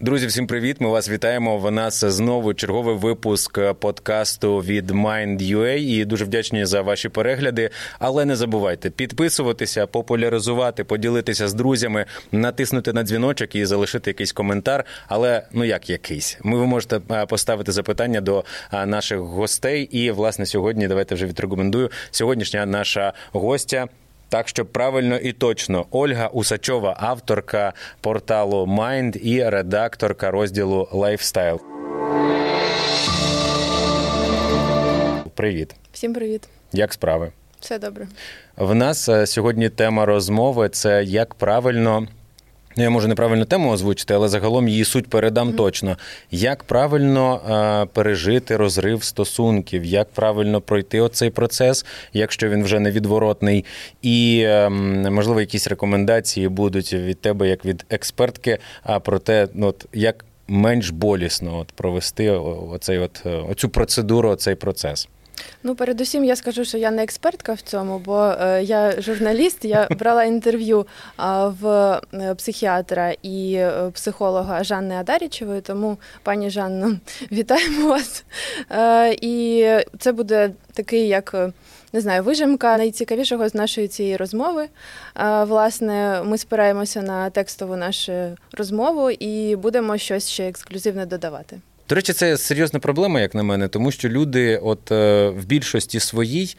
Друзі, всім привіт! Ми вас вітаємо. В нас знову черговий випуск подкасту від Mind.ua і дуже вдячні за ваші перегляди. Але не забувайте підписуватися, популяризувати, поділитися з друзями, натиснути на дзвіночок і залишити якийсь коментар. Але ну як якийсь, ми ви можете поставити запитання до наших гостей. І власне сьогодні давайте вже відрекомендую. Сьогоднішня наша гостя. Так, що правильно і точно, Ольга Усачова, авторка порталу Mind і редакторка розділу Lifestyle. Привіт. Всім привіт. Як справи? Все добре. В нас е, сьогодні тема розмови це як правильно Ну, я можу неправильну тему озвучити, але загалом її суть передам mm-hmm. точно. Як правильно а, пережити розрив стосунків, як правильно пройти оцей процес, якщо він вже невідворотний, і ем, можливо якісь рекомендації будуть від тебе, як від експертки, а про те, ну, от, як менш болісно от, провести оцей от, оцю процедуру, оцей процес. Ну, передусім, я скажу, що я не експертка в цьому, бо е, я журналіст, я брала інтерв'ю в е, психіатра і е, психолога Жанни Адарічевої, тому, пані Жанно, вітаємо вас. І це буде такий, як. Не знаю, вижимка найцікавішого з нашої цієї розмови. Власне, ми спираємося на текстову нашу розмову і будемо щось ще ексклюзивне додавати. До речі, це серйозна проблема, як на мене, тому що люди, от е, в більшості своїй,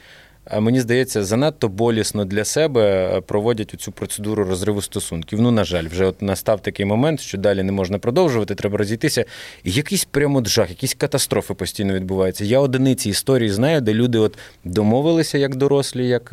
е, мені здається, занадто болісно для себе е, проводять цю процедуру розриву стосунків. Ну, на жаль, вже от настав такий момент, що далі не можна продовжувати, треба розійтися. І якийсь прямо жах, якісь катастрофи постійно відбуваються. Я одиниці історії знаю, де люди от домовилися як дорослі, як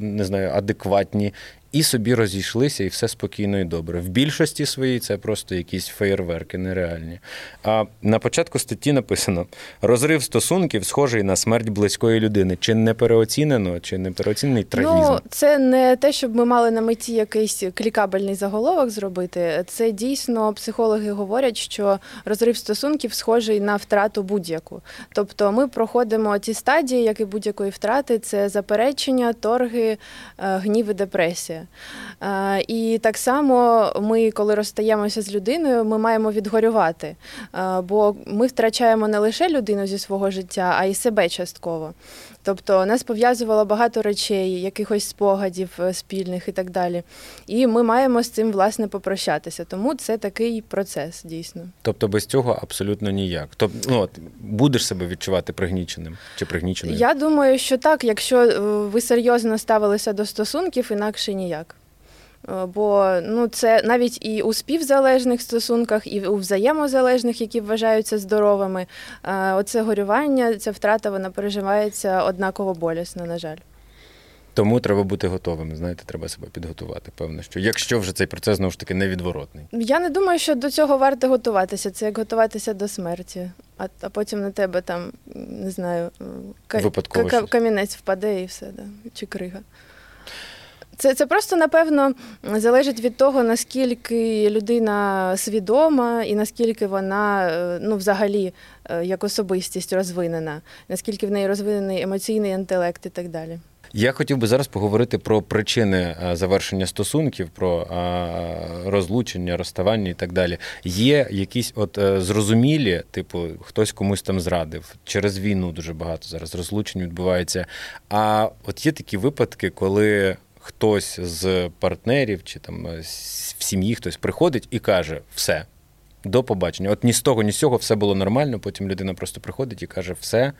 не знаю, адекватні, і собі розійшлися, і все спокійно і добре. В більшості своїй це просто якісь феєрверки нереальні. А на початку статті написано: розрив стосунків схожий на смерть близької людини. Чи не переоцінено, чи не переоцінений трагізм? Ну, Це не те, щоб ми мали на меті якийсь клікабельний заголовок зробити. Це дійсно психологи говорять, що розрив стосунків схожий на втрату будь-яку. Тобто ми проходимо ті стадії, як і будь-якої втрати, це заперечення, торги, е, гнів і депресія. І так само ми, коли розстаємося з людиною, ми маємо відгорювати, бо ми втрачаємо не лише людину зі свого життя, а й себе частково. Тобто нас пов'язувало багато речей, якихось спогадів е, спільних і так далі. І ми маємо з цим власне попрощатися. Тому це такий процес дійсно. Тобто без цього абсолютно ніяк. Тобто ну, от, будеш себе відчувати пригніченим чи пригніченим? Я думаю, що так, якщо е, ви серйозно ставилися до стосунків, інакше ніяк. Е, бо ну це навіть і у співзалежних стосунках, і у взаємозалежних, які вважаються здоровими. Е, оце горювання, ця втрата вона переживається однаково болісно, на жаль. Тому треба бути готовим. Знаєте, треба себе підготувати. Певно, що якщо вже цей процес знову ж таки невідворотний. Я не думаю, що до цього варто готуватися. Це як готуватися до смерті, а а потім на тебе там не знаю, к- камінець впаде і все, да, чи крига. Це це просто напевно залежить від того, наскільки людина свідома і наскільки вона е, ну, взагалі е, як особистість розвинена, наскільки в неї розвинений емоційний інтелект і так далі. Я хотів би зараз поговорити про причини е, завершення стосунків, про розлучення, розставання і так далі. Є якісь от зрозумілі, типу, хтось комусь там зрадив через війну. Дуже багато зараз розлучень відбувається. А от є такі випадки, коли хтось з партнерів чи там е, в сім'ї хтось приходить і каже: все, до побачення. От ні з того, ні з цього все було нормально. Потім людина просто приходить і каже: все,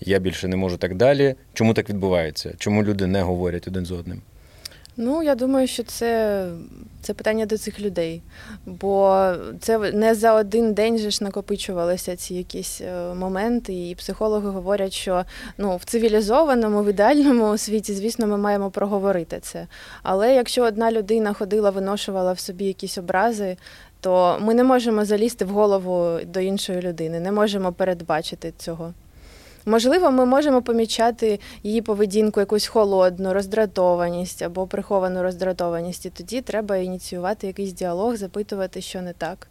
я більше не можу так далі. Чому так відбувається? Чому люди не говорять один з одним? Ну, я думаю, що це це питання до цих людей, бо це не за один день же ж накопичувалися ці якісь е, моменти, і психологи говорять, що ну в цивілізованому, в ідеальному світі, звісно, ми маємо проговорити це. Але якщо одна людина ходила, виношувала в собі якісь образи, то ми не можемо залізти в голову до іншої людини, не можемо передбачити цього. Можливо, ми можемо помічати її поведінку, якусь холодну, роздратованість або приховану роздратованість. І тоді треба ініціювати якийсь діалог, запитувати, що не так.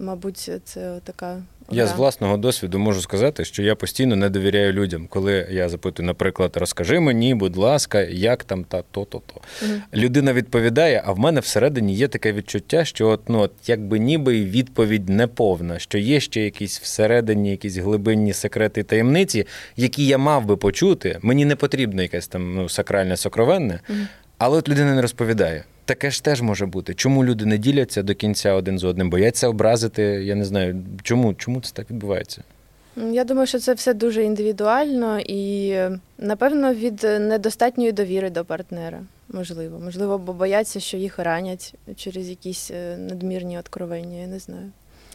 мабуть, це така. Я з власного досвіду можу сказати, що я постійно не довіряю людям, коли я запитую, наприклад, розкажи мені, будь ласка, як там та то-то-то. Угу. Людина відповідає, а в мене всередині є таке відчуття, що от, ну, от, якби ніби відповідь не повна, що є ще якісь всередині, якісь глибинні секрети таємниці, які я мав би почути. Мені не потрібно якесь там ну, сакральне сокровенне, угу. але от людина не розповідає. Таке ж теж може бути. Чому люди не діляться до кінця один з одним? Бояться образити? Я не знаю, чому чому це так відбувається? Я думаю, що це все дуже індивідуально і, напевно, від недостатньої довіри до партнера. Можливо. Можливо, бо бояться, що їх ранять через якісь е, надмірні откровення, я не знаю.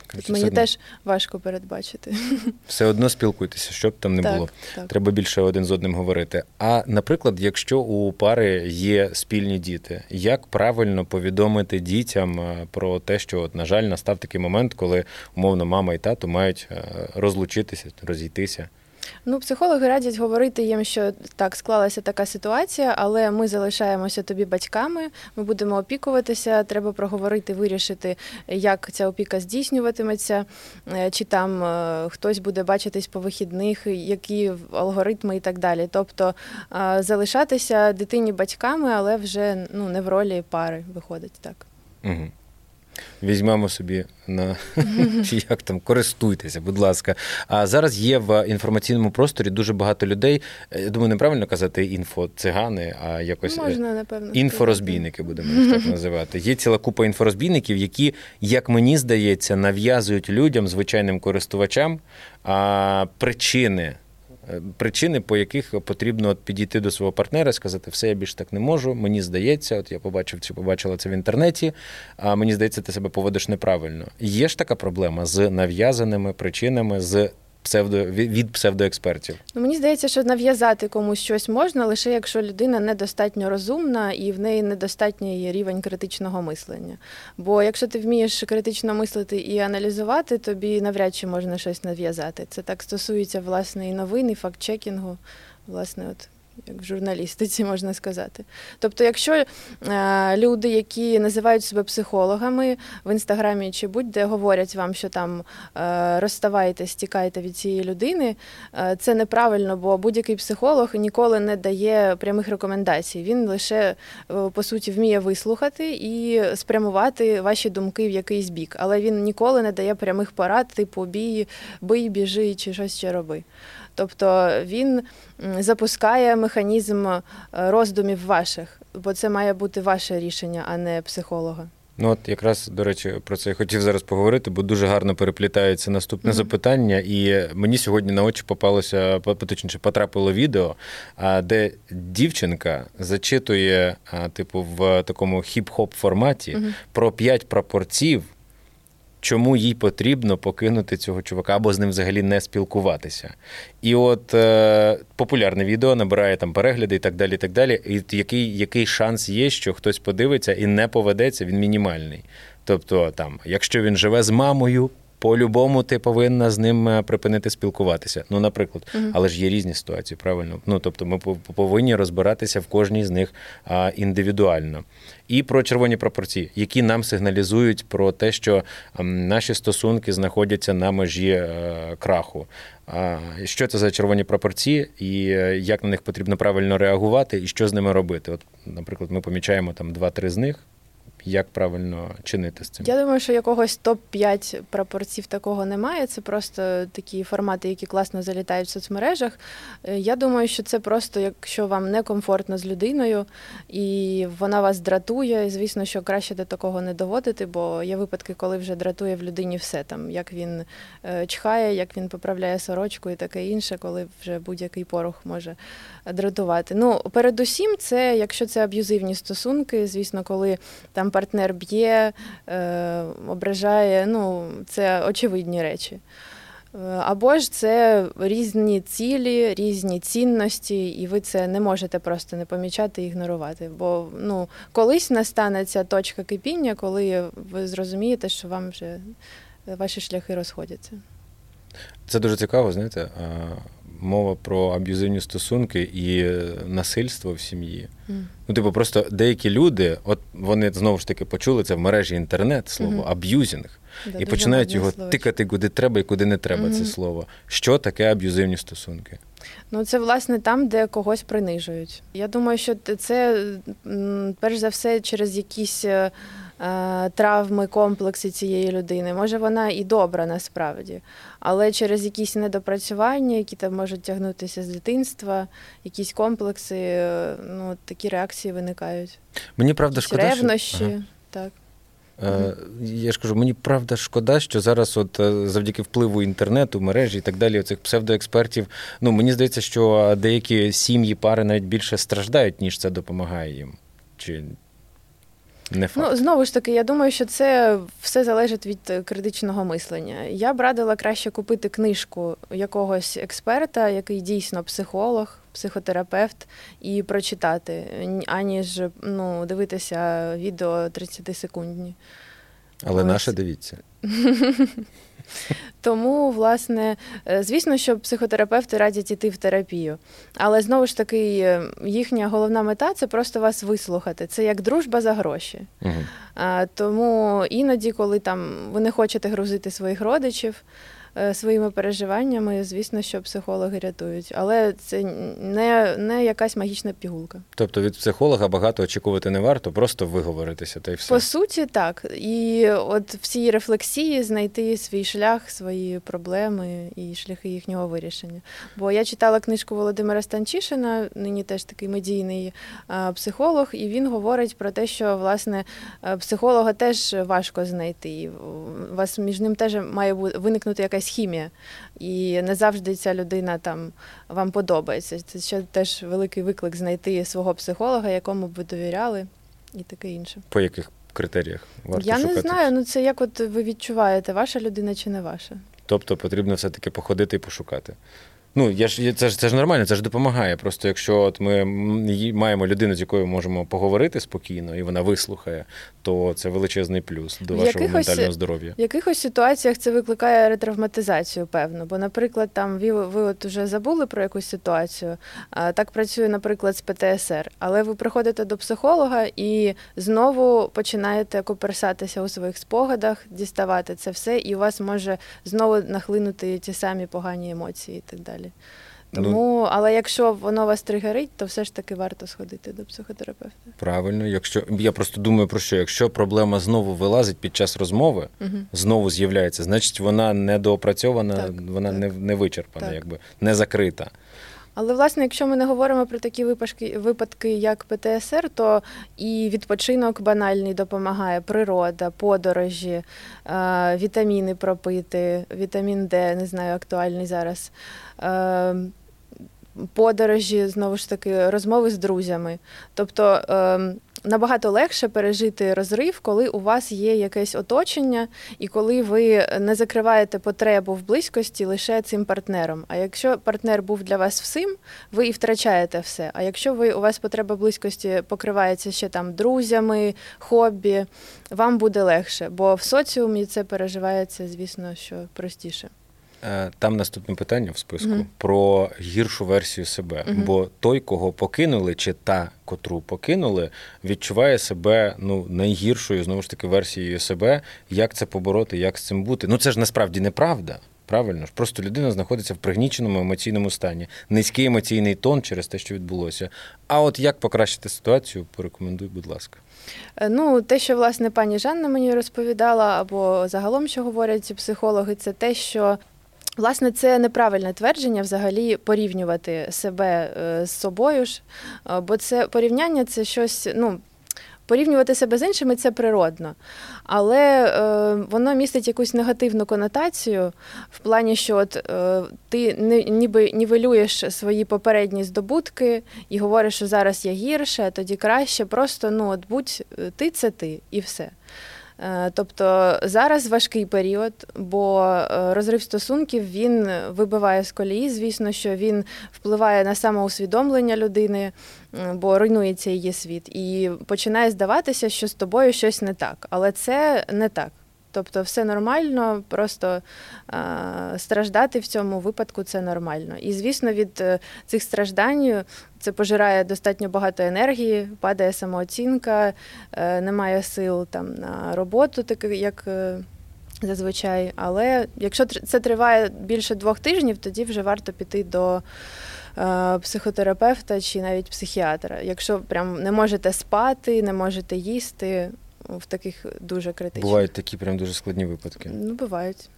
Тут мені одно... теж важко передбачити. Все одно спілкуйтеся, що б там не так, було. Так. Треба більше один з одним говорити. А наприклад, якщо у пари є спільні діти, як правильно повідомити дітям е, про те, що, от, на жаль, настав такий момент, коли умовно мама і тато мають е, розлучитися, розійтися? Ну, психологи радять говорити їм, що так склалася така ситуація, але ми залишаємося тобі батьками. Ми будемо опікуватися. Треба проговорити, вирішити, як ця опіка здійснюватиметься, е, чи там е, хтось буде бачитись по вихідних, які алгоритми і так далі. Тобто е, залишатися дитині батьками, але вже ну не в ролі пари виходить так. Угу. Візьмемо собі на чи як там користуйтеся, будь ласка. А зараз є в інформаційному просторі дуже багато людей. Е, я думаю, неправильно казати інфоцигани, а якось е, можна напевно інфорозбійники, будемо їх так називати. Є ціла купа інфорозбійників, які, як мені здається, нав'язують людям, звичайним користувачам а, причини. Причини, по яких потрібно от підійти до свого партнера сказати, все, я більше так не можу. Мені здається, от я побачив чи побачила це в інтернеті, а мені здається, ти себе поводиш неправильно. Є ж така проблема з нав'язаними причинами, з псевдо від псевдоекспертів? Ну, Мені здається, що нав'язати комусь щось можна лише якщо людина недостатньо розумна і в неї недостатній рівень критичного мислення. Бо якщо ти вмієш критично мислити і аналізувати, тобі навряд чи можна щось нав'язати. Це так стосується власне і новин, і факт-чекінгу. Власне, от як в журналістиці можна сказати. Тобто, якщо е, люди, які називають себе психологами в інстаграмі чи будь-де говорять вам, що там е, розставайтесь, тікайте від цієї людини, е, це неправильно, бо будь-який психолог ніколи не дає прямих рекомендацій. Він лише по суті вміє вислухати і спрямувати ваші думки в якийсь бік, але він ніколи не дає прямих порад, типу бій, бий, біжи чи щось ще роби. Тобто він запускає механізм е, роздумів ваших, бо це має бути ваше рішення, а не психолога. Ну от якраз до речі, про це я хотів зараз поговорити, бо дуже гарно переплітається наступне mm-hmm. запитання. І мені сьогодні на очі попалося точніше, потрапило відео, де дівчинка зачитує, типу, в такому хіп-хоп форматі mm-hmm. про п'ять прапорців чому їй потрібно покинути цього чувака або з ним взагалі не спілкуватися. І от е, популярне відео набирає там перегляди і так далі. І так далі. І який, який шанс є, що хтось подивиться і не поведеться, він мінімальний. Тобто, там, якщо він живе з мамою, по-любому ти повинна з ним е, припинити спілкуватися. Ну, наприклад, угу. але ж є різні ситуації, правильно? Ну тобто, ми повинні розбиратися в кожній з них а, індивідуально. І про червоні пропорції, які нам сигналізують про те, що наші стосунки знаходяться на межі е, краху. Що це за червоні пропорції, і е, як на них потрібно правильно реагувати, і що з ними робити? От, наприклад, ми помічаємо там два-три з них як правильно чинити з цим? Я думаю, що якогось топ-5 прапорців такого немає. Це просто такі формати, які класно залітають в соцмережах. Е, я думаю, що це просто, якщо вам некомфортно з людиною і вона вас дратує. Звісно, що краще до такого не доводити, бо є випадки, коли вже дратує в людині все там, як він е, чхає, як він поправляє сорочку і таке інше, коли вже будь-який порох може дратувати. Ну, передусім, це якщо це аб'юзивні стосунки, звісно, коли там партнер б'є, е, ображає, ну це очевидні речі. Е, або ж це різні цілі, різні цінності, і ви це не можете просто не помічати і ігнорувати. Бо ну, колись настане ця точка кипіння, коли ви зрозумієте, що вам вже ваші шляхи розходяться. Це дуже цікаво, знаєте. Мова про аб'юзивні стосунки і насильство в сім'ї. Mm. Ну, типу, просто деякі люди, от вони знову ж таки почули це в мережі інтернет, слово mm-hmm. abusing, да, і починають його слово. тикати куди треба і куди не треба. Mm-hmm. Це слово. Що таке аб'юзивні стосунки? Ну, це власне там, де когось принижують. Я думаю, що це перш за все через якісь. Е, травми, комплекси цієї людини. Може, вона і добра насправді, але через якісь недопрацювання, які там можуть тягнутися з дитинства, якісь комплекси, е, ну такі реакції виникають. Мені правда шкода. Ревнощі, що... так. Е, я ж кажу, мені правда шкода, що зараз, от завдяки впливу інтернету, мережі і так далі, цих псевдоекспертів, ну мені здається, що деякі сім'ї, пари навіть більше страждають, ніж це допомагає їм. Чи не факт. Ну, знову ж таки, я думаю, що це все залежить від е, критичного мислення. Я б радила краще купити книжку якогось експерта, який дійсно психолог, психотерапевт, і прочитати, аніж ну, дивитися відео 30 секундні. Але Ось. наше дивіться. Тому, власне, е, звісно, що психотерапевти радять іти в терапію. Але знову ж таки, е, їхня головна мета це просто вас вислухати. Це як дружба за гроші. Угу. Тому іноді, коли там ви не хочете грузити своїх родичів. Е, своїми переживаннями, звісно, що психологи рятують, але це не не якась магічна пігулка. Тобто від психолога багато очікувати не варто, просто виговоритися та й все. По суті, так. І от в цій рефлексії знайти свій шлях, свої проблеми і шляхи їхнього вирішення. Бо я читала книжку Володимира Станчишина, нині теж такий медійний психолог, і він говорить про те, що власне психолога теж важко знайти. У вас між ним теж має виникнути якась якась хімія. І не завжди ця людина там вам подобається. Це ще теж великий виклик знайти свого психолога, якому ви довіряли, і таке інше. По яких критеріях варто Я шукати? не знаю. Ну це як от ви відчуваєте, ваша людина чи не ваша? Тобто потрібно все-таки походити і пошукати. Ну, я ж це ж це ж нормально, це ж допомагає. Просто якщо от ми маємо людину, з якою можемо поговорити спокійно, і вона вислухає, то це величезний плюс до вашого якихось, ментального здоров'я. В якихось ситуаціях це викликає ретравматизацію, певно. Бо, наприклад, там ви, ви от вже забули про якусь ситуацію. А, Так працює, наприклад, з ПТСР, але ви приходите до психолога і знову починаєте коперсатися у своїх спогадах, діставати це все, і у вас може знову нахлинути ті самі погані емоції і так далі далі. Ну, Тому, ну, але якщо воно вас тригерить, то все ж таки варто сходити до психотерапевта. Правильно, якщо я просто думаю про що, якщо проблема знову вилазить під час розмови, угу. знову з'являється, значить вона недоопрацьована, так, вона так. не не вичерпана, так. якби не закрита. Але власне, якщо ми не говоримо про такі випадки, випадки, як ПТСР, то і відпочинок банальний допомагає, природа, подорожі, е, вітаміни пропити, вітамін Д, не знаю, актуальний зараз. Е, подорожі, знову ж таки, розмови з друзями. Тобто ем, набагато легше пережити розрив, коли у вас є якесь оточення, і коли ви не закриваєте потребу в близькості лише цим партнером. А якщо партнер був для вас всім, ви і втрачаєте все. А якщо ви у вас потреба близькості покривається ще там друзями, хобі, вам буде легше, бо в соціумі це переживається, звісно, що простіше. Е, там наступне питання в списку mm про гіршу версію себе. mm Бо той, кого покинули, чи та, котру покинули, відчуває себе ну найгіршою знову ж таки версією себе. Як це побороти, як з цим бути? Ну це ж насправді неправда. Правильно ж, просто людина знаходиться в пригніченому емоційному стані, низький емоційний тон через те, що відбулося. А от як покращити ситуацію, порекомендуй, будь ласка. Е, ну, те, що власне пані Жанна мені розповідала, або загалом, що говорять психологи, це те, що Власне, це неправильне твердження взагалі порівнювати себе е, з собою ж, е, бо це порівняння це щось, ну. Порівнювати себе з іншими це природно, але е, воно містить якусь негативну конотацію в плані, що от е, ти не, ніби нівелюєш свої попередні здобутки і говориш, що зараз я гірше, тоді краще. Просто ну от будь е, ти це ти і все. Е, тобто зараз важкий період, бо е, розрив стосунків він вибиває з колії. Звісно, що він впливає на самоусвідомлення людини, бо руйнується її світ, і починає здаватися, що з тобою щось не так. Але це не так. Тобто все нормально, просто а, страждати в цьому випадку це нормально. І звісно, від е, цих страждань це пожирає достатньо багато енергії, падає самооцінка, е, немає сил там на роботу, так як. е, Зазвичай, але якщо це триває більше двох тижнів, тоді вже варто піти до е, психотерапевта чи навіть психіатра. Якщо прям не можете спати, не можете їсти в таких дуже критичних. Бувають такі прям дуже складні випадки. Ну, бувають.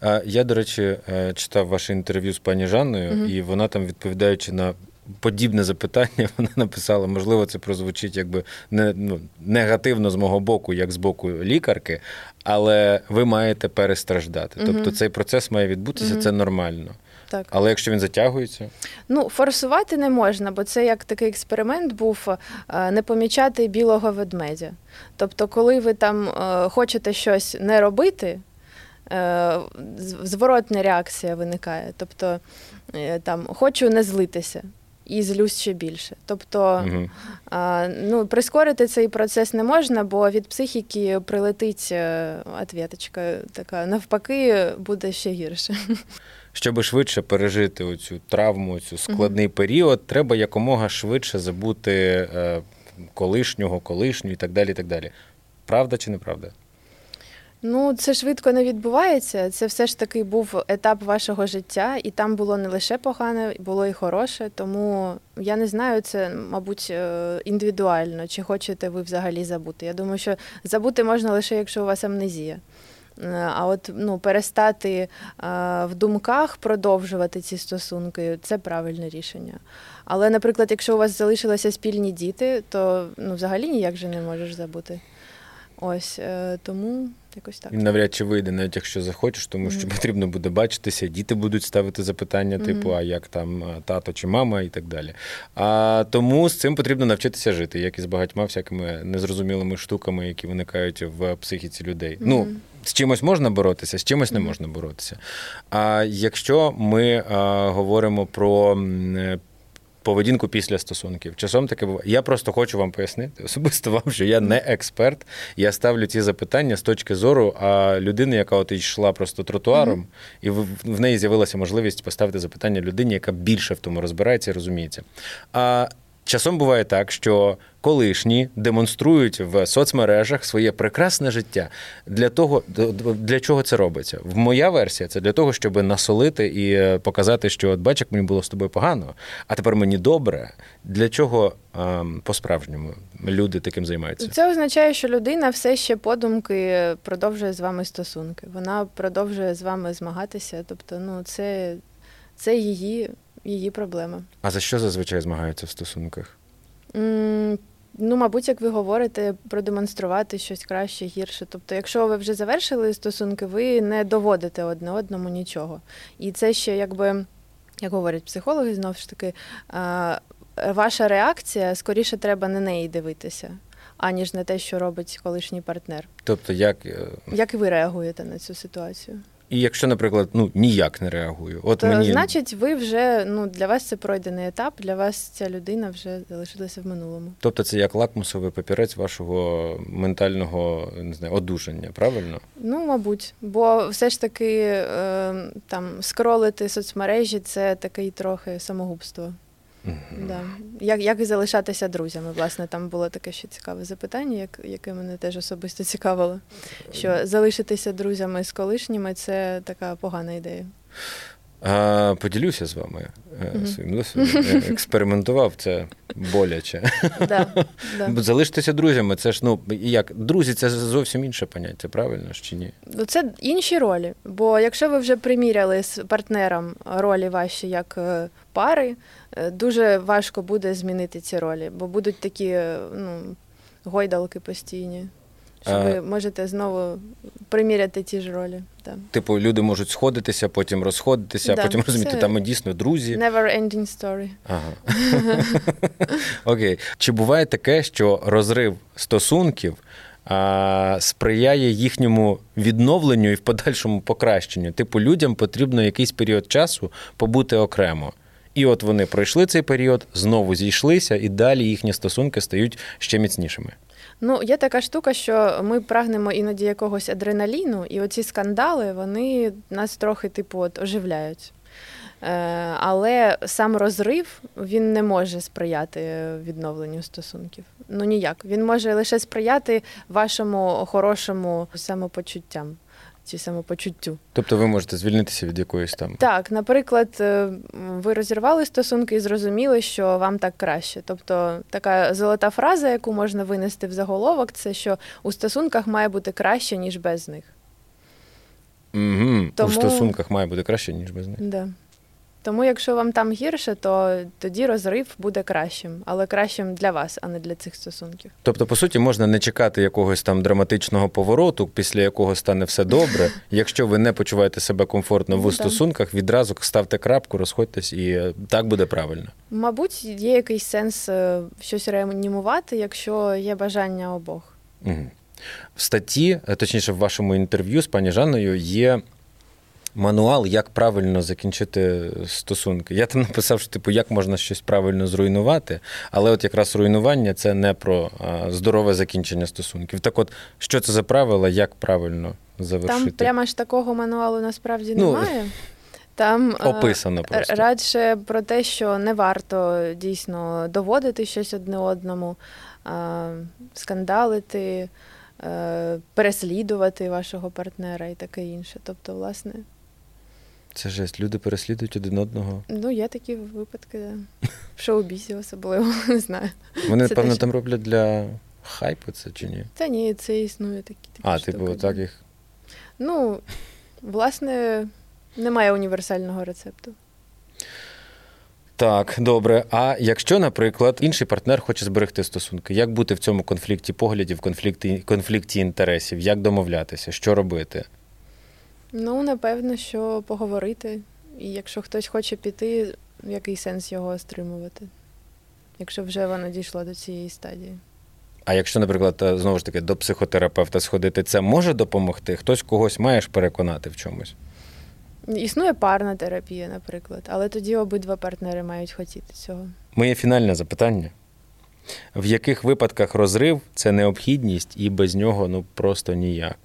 А Я, до речі, е, читав ваше інтерв'ю з пані Жанною, Мгм. і вона там, відповідаючи на подібне запитання, вона написала: можливо, це прозвучить якби не ну, негативно з мого боку, як з боку лікарки, але ви маєте перестраждати. Мгм. Тобто цей процес має відбутися, Мгм. це нормально. Так. Але якщо він затягується, Ну, форсувати не можна, бо це як такий експеримент був е, не помічати білого ведмедя. Тобто, коли ви там е, хочете щось не робити, е, зворотна реакція виникає. Тобто там хочу не злитися. І злюсь ще більше. Тобто, а, ну, прискорити цей процес не можна, бо від психіки прилетить ответочка така, навпаки, буде ще гірше. щоб швидше пережити оцю травму, цю складний період, треба якомога швидше забути е, колишнього, колишню і так далі. і так далі. Правда чи неправда? Ну, це швидко не відбувається. Це все ж таки був етап вашого життя, і там було не лише погане, було і хороше. Тому я не знаю, це, мабуть, е, індивідуально, чи хочете ви взагалі забути. Я думаю, що забути можна лише, якщо у вас амнезія. Е, А от ну, перестати е, в думках продовжувати ці стосунки це правильне рішення. Але, наприклад, якщо у вас залишилися спільні діти, то ну, взагалі ніяк же не можеш забути. Ось е, тому якось так. І навряд чи вийде, навіть якщо захочеш, тому що Мгм. потрібно буде бачитися, діти будуть ставити запитання, типу, Мгм. а як там тато чи мама, і так далі. А тому з цим потрібно навчитися жити, як і з багатьма всякими незрозумілими штуками, які виникають в психіці людей. Ну, з чимось можна боротися, з чимось не можна боротися. А якщо ми а, говоримо про. Поведінку після стосунків. Часом таке буває. Я просто хочу вам пояснити особисто вам, що я не експерт. Я ставлю ці запитання з точки зору а, людини, яка от йшла просто тротуаром, Мгм. і в, в неї з'явилася можливість поставити запитання людині, яка більше в тому розбирається і розуміється. А часом буває так, що колишні демонструють в соцмережах своє прекрасне життя. Для того, для чого це робиться? В моя версія це для того, щоб насолити і е, показати, що от бач, як мені було з тобою погано, а тепер мені добре. Для чого ем, по-справжньому люди таким займаються? Це означає, що людина все ще подумки продовжує з вами стосунки. Вона продовжує з вами змагатися. Тобто, ну це, це її, її проблема. А за що зазвичай змагаються в стосунках? М, Ну, мабуть, як ви говорите, продемонструвати щось краще, гірше. Тобто, якщо ви вже завершили стосунки, ви не доводите одне одному нічого. І це ще якби, як говорять психологи, знову ж таки, ваша реакція скоріше треба на неї дивитися, аніж на те, що робить колишній партнер. Тобто, як е, Як ви реагуєте на цю ситуацію? І якщо, наприклад, ну ніяк не реагую, от То мені значить, ви вже ну для вас це пройдений етап, для вас ця людина вже залишилася в минулому. Тобто це як лакмусовий папірець вашого ментального не знаю, одужання, правильно? Ну, мабуть, бо все ж таки е, там скролити соцмережі це такий трохи самогубство. Да. Як, як залишатися друзями? Власне, там було таке ще цікаве запитання, як, яке мене теж особисто цікавило. Що залишитися друзями з колишніми це така погана ідея. А, поділюся з вами е, Мгм. своїм досвідом. Я експериментував це боляче. Да, да. Залишитися друзями, це ж ну як друзі, це зовсім інше поняття, правильно ж чи ні? Ну, Це інші ролі. Бо якщо ви вже приміряли з партнером ролі ваші як е, пари, е, дуже важко буде змінити ці ролі, бо будуть такі е, ну, гойдалки постійні, що ви можете знову приміряти ті ж ролі. Да. Типу, люди можуть сходитися, потім розходитися, Да, потім розуміти, це- там ми дійсно друзі. Never ending story. Ага. Окей. Чи буває таке, що розрив стосунків а, сприяє їхньому відновленню і в подальшому покращенню? Типу, людям потрібно якийсь період часу побути окремо. І от вони пройшли цей період, знову зійшлися, і далі їхні стосунки стають ще міцнішими. Ну, є така штука, що ми прагнемо іноді якогось адреналіну, і оці скандали вони нас трохи, типу, от, оживляють. Е, але сам розрив він не може сприяти відновленню стосунків. Ну ніяк. Він може лише сприяти вашому хорошому самопочуттям чи самопочуттю. Тобто ви можете звільнитися від якоїсь там. Так, наприклад, е, ви розірвали стосунки і зрозуміли, що вам так краще. Тобто така золота фраза, яку можна винести в заголовок, це що у стосунках має бути краще, ніж без них. Угу. Тому... У стосунках має бути краще, ніж без них. Да. Тому, якщо вам там гірше, то тоді розрив буде кращим, але кращим для вас, а не для цих стосунків. Тобто, по суті, можна не чекати якогось там драматичного повороту, після якого стане все добре. Якщо ви не почуваєте себе комфортно в ну, стосунках, відразу ставте крапку, розходьтесь, і е, так буде правильно. Мабуть, є якийсь сенс е, щось реанімувати, якщо є бажання обох. Угу. В статті, е, точніше, в вашому інтерв'ю з пані Жанною є мануал, як правильно закінчити стосунки. Я там написав, що типу, як можна щось правильно зруйнувати, але от якраз руйнування це не про здорове закінчення стосунків. Так, от що це за правила, як правильно завершити? Там прямо ж такого мануалу насправді ну, немає. Там описано просто. радше про те, що не варто дійсно доводити щось одне одному, скандалити, е, переслідувати вашого партнера і таке інше. Тобто, власне. Це жесть. Люди переслідують один одного. Ну, є такі випадки, да. в шоу-бізі особливо, не знаю. Вони, це певно, там роблять для хайпу це чи ні? Та ні, це існує такі. такі а, штуки. типу, так їх. Ну, власне, немає універсального рецепту. Так, добре. А якщо, наприклад, інший партнер хоче зберегти стосунки, як бути в цьому конфлікті поглядів, конфлікті, конфлікті інтересів, як домовлятися, що робити? Ну, напевно, що поговорити. І якщо хтось хоче піти, який сенс його стримувати, якщо вже воно дійшло до цієї стадії. А якщо, наприклад, е, знову ж таки до психотерапевта сходити, це може допомогти? Хтось когось маєш переконати в чомусь? Існує парна терапія, наприклад, але тоді обидва партнери мають хотіти цього. Моє фінальне запитання: в яких випадках розрив це необхідність, і без нього ну просто ніяк?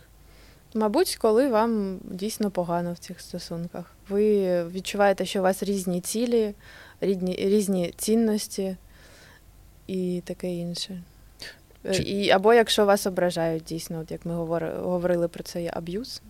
Мабуть, коли вам дійсно погано в цих стосунках. Ви відчуваєте, що у вас різні цілі, різні, різні цінності і таке інше. Чи... І, Або якщо вас ображають дійсно, от як ми говорили про цей аб'юз.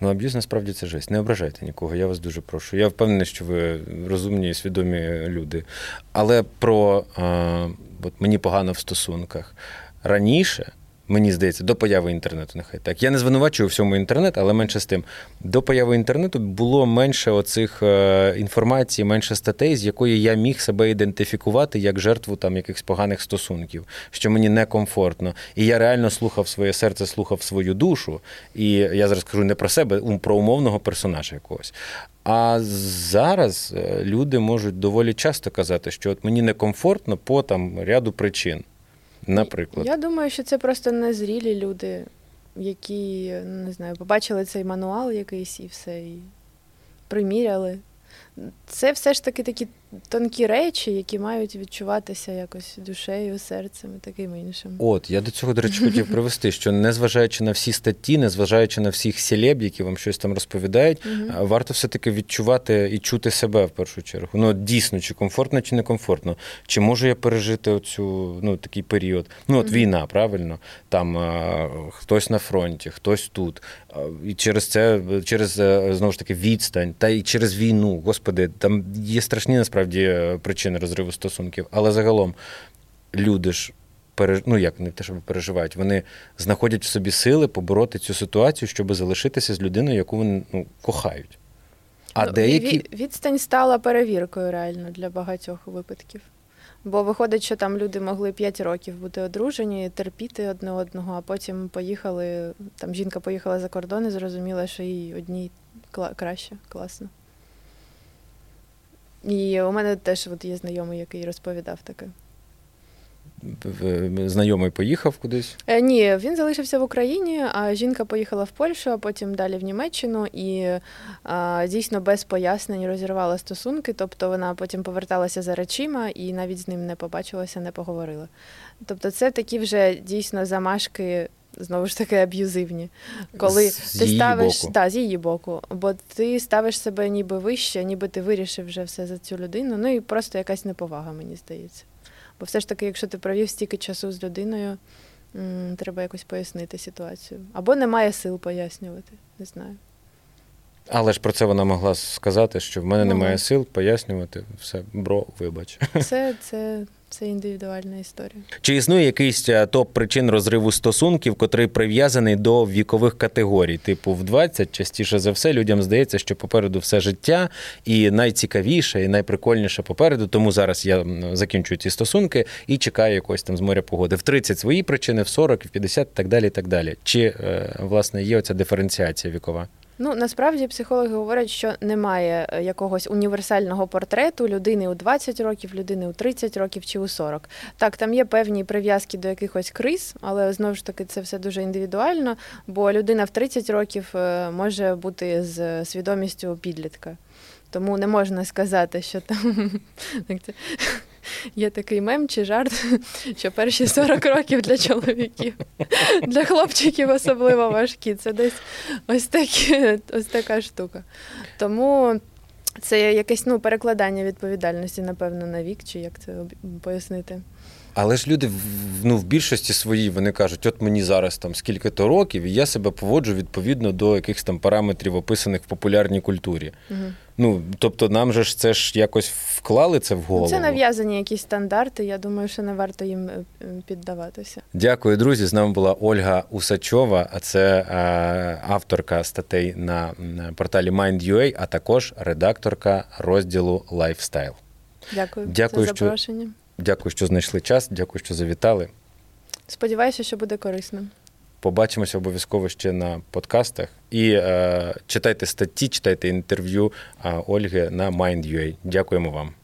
Ну, аб'юз насправді це жесть. Не ображайте нікого, я вас дуже прошу. Я впевнений, що ви розумні і свідомі люди. Але про а, от мені погано в стосунках раніше. Мені здається, до появи інтернету, нехай так. Я не звинувачую всьому інтернет, але менше з тим. До появи інтернету було менше оцих е, інформації, менше статей, з якої я міг себе ідентифікувати як жертву там якихось поганих стосунків, що мені некомфортно. І я реально слухав своє серце, слухав свою душу. І я зараз кажу не про себе, про умовного персонажа якогось. А зараз е, люди можуть доволі часто казати, що от мені некомфортно по там ряду причин. Наприклад, я думаю, що це просто незрілі люди, які не знаю, побачили цей мануал якийсь і все, і приміряли. Це все ж таки такі тонкі речі, які мають відчуватися якось душею, серцем і таким іншим. От я до цього, до речі, хотів привести, що незважаючи на всі статті, незважаючи на всіх селеб, які вам щось там розповідають, uh варто все-таки відчувати і чути себе в першу чергу. Ну дійсно, чи комфортно, чи некомфортно. Чи можу я пережити оцю ну такий період? Ну от uh війна, правильно? Там а, хтось на фронті, хтось тут. А, і через це, через е, знову ж таки відстань, та й через війну, господи, там є страшні насправді насправді е, причини розриву стосунків, але загалом люди ж переж... ну як не те, щоб переживають, вони знаходять в собі сили побороти цю ситуацію, щоб залишитися з людиною, яку вони ну, кохають. А ну, деякі відстань стала перевіркою реально для багатьох випадків. Бо виходить, що там люди могли 5 років бути одружені, терпіти одне одного, а потім поїхали. Там жінка поїхала за кордон і зрозуміла, що їй одній краще, класно. І у мене теж от є знайомий, який розповідав таке. знайомий поїхав кудись? Е, ні, він залишився в Україні, а жінка поїхала в Польщу, а потім далі в Німеччину і а, дійсно без пояснень розірвала стосунки. Тобто вона потім поверталася за речима і навіть з ним не побачилася, не поговорила. Тобто, це такі вже дійсно замашки знову ж таки аб'юзивні. Коли з ти її ставиш боку. Та, з її боку, бо ти ставиш себе ніби вище, ніби ти вирішив вже все за цю людину. Ну і просто якась неповага, мені здається. Бо все ж таки, якщо ти провів стільки часу з людиною, м, треба якось пояснити ситуацію. Або немає сил пояснювати, не знаю. Але ж про це вона могла сказати, що в мене Ну. немає сил пояснювати. Все, бро, вибач. Це, це, це індивідуальна історія. Чи існує якийсь е, топ причин розриву стосунків, котрий прив'язаний до вікових категорій? Типу, в 20 частіше за все людям здається, що попереду все життя, і найцікавіше, і найприкольніше попереду. Тому зараз я закінчую ці стосунки і чекаю якось там з моря погоди. В 30 свої причини, в 40, в 50 і так далі. і так далі. Чи е, власне є оця диференціація вікова? Ну насправді психологи говорять, що немає е, якогось універсального портрету людини у 20 років, людини у 30 років чи у 40. Так, там є певні прив'язки до якихось криз, але знову ж таки це все дуже індивідуально, бо людина в 30 років е, може бути з свідомістю підлітка. Тому не можна сказати, що там є такий мем чи жарт, що перші 40 років для чоловіків, для хлопчиків особливо важкі. Це десь ось такі, ось така штука. Тому це якесь ну, перекладання відповідальності, напевно, на вік, чи як це пояснити. Але ж люди ну, в більшості своїй вони кажуть, от мені зараз там скільки-то років, і я себе поводжу відповідно до якихось там параметрів, описаних в популярній культурі. Угу. Ну, тобто, нам же ж це ж якось вклали це в голову. Це нав'язані якісь стандарти. Я думаю, що не варто їм е, е, піддаватися. Дякую, друзі. З нами була Ольга Усачова, а це е, авторка статей на порталі Mind.ua, а також редакторка розділу Lifestyle. Дякую, Дякую, за що- запрошення. Дякую, що знайшли час. Дякую, що завітали. Сподіваюся, що буде корисно. Побачимося обов'язково ще на подкастах. І е, читайте статті, читайте інтерв'ю е, Ольги на Mind.ua. Дякуємо вам.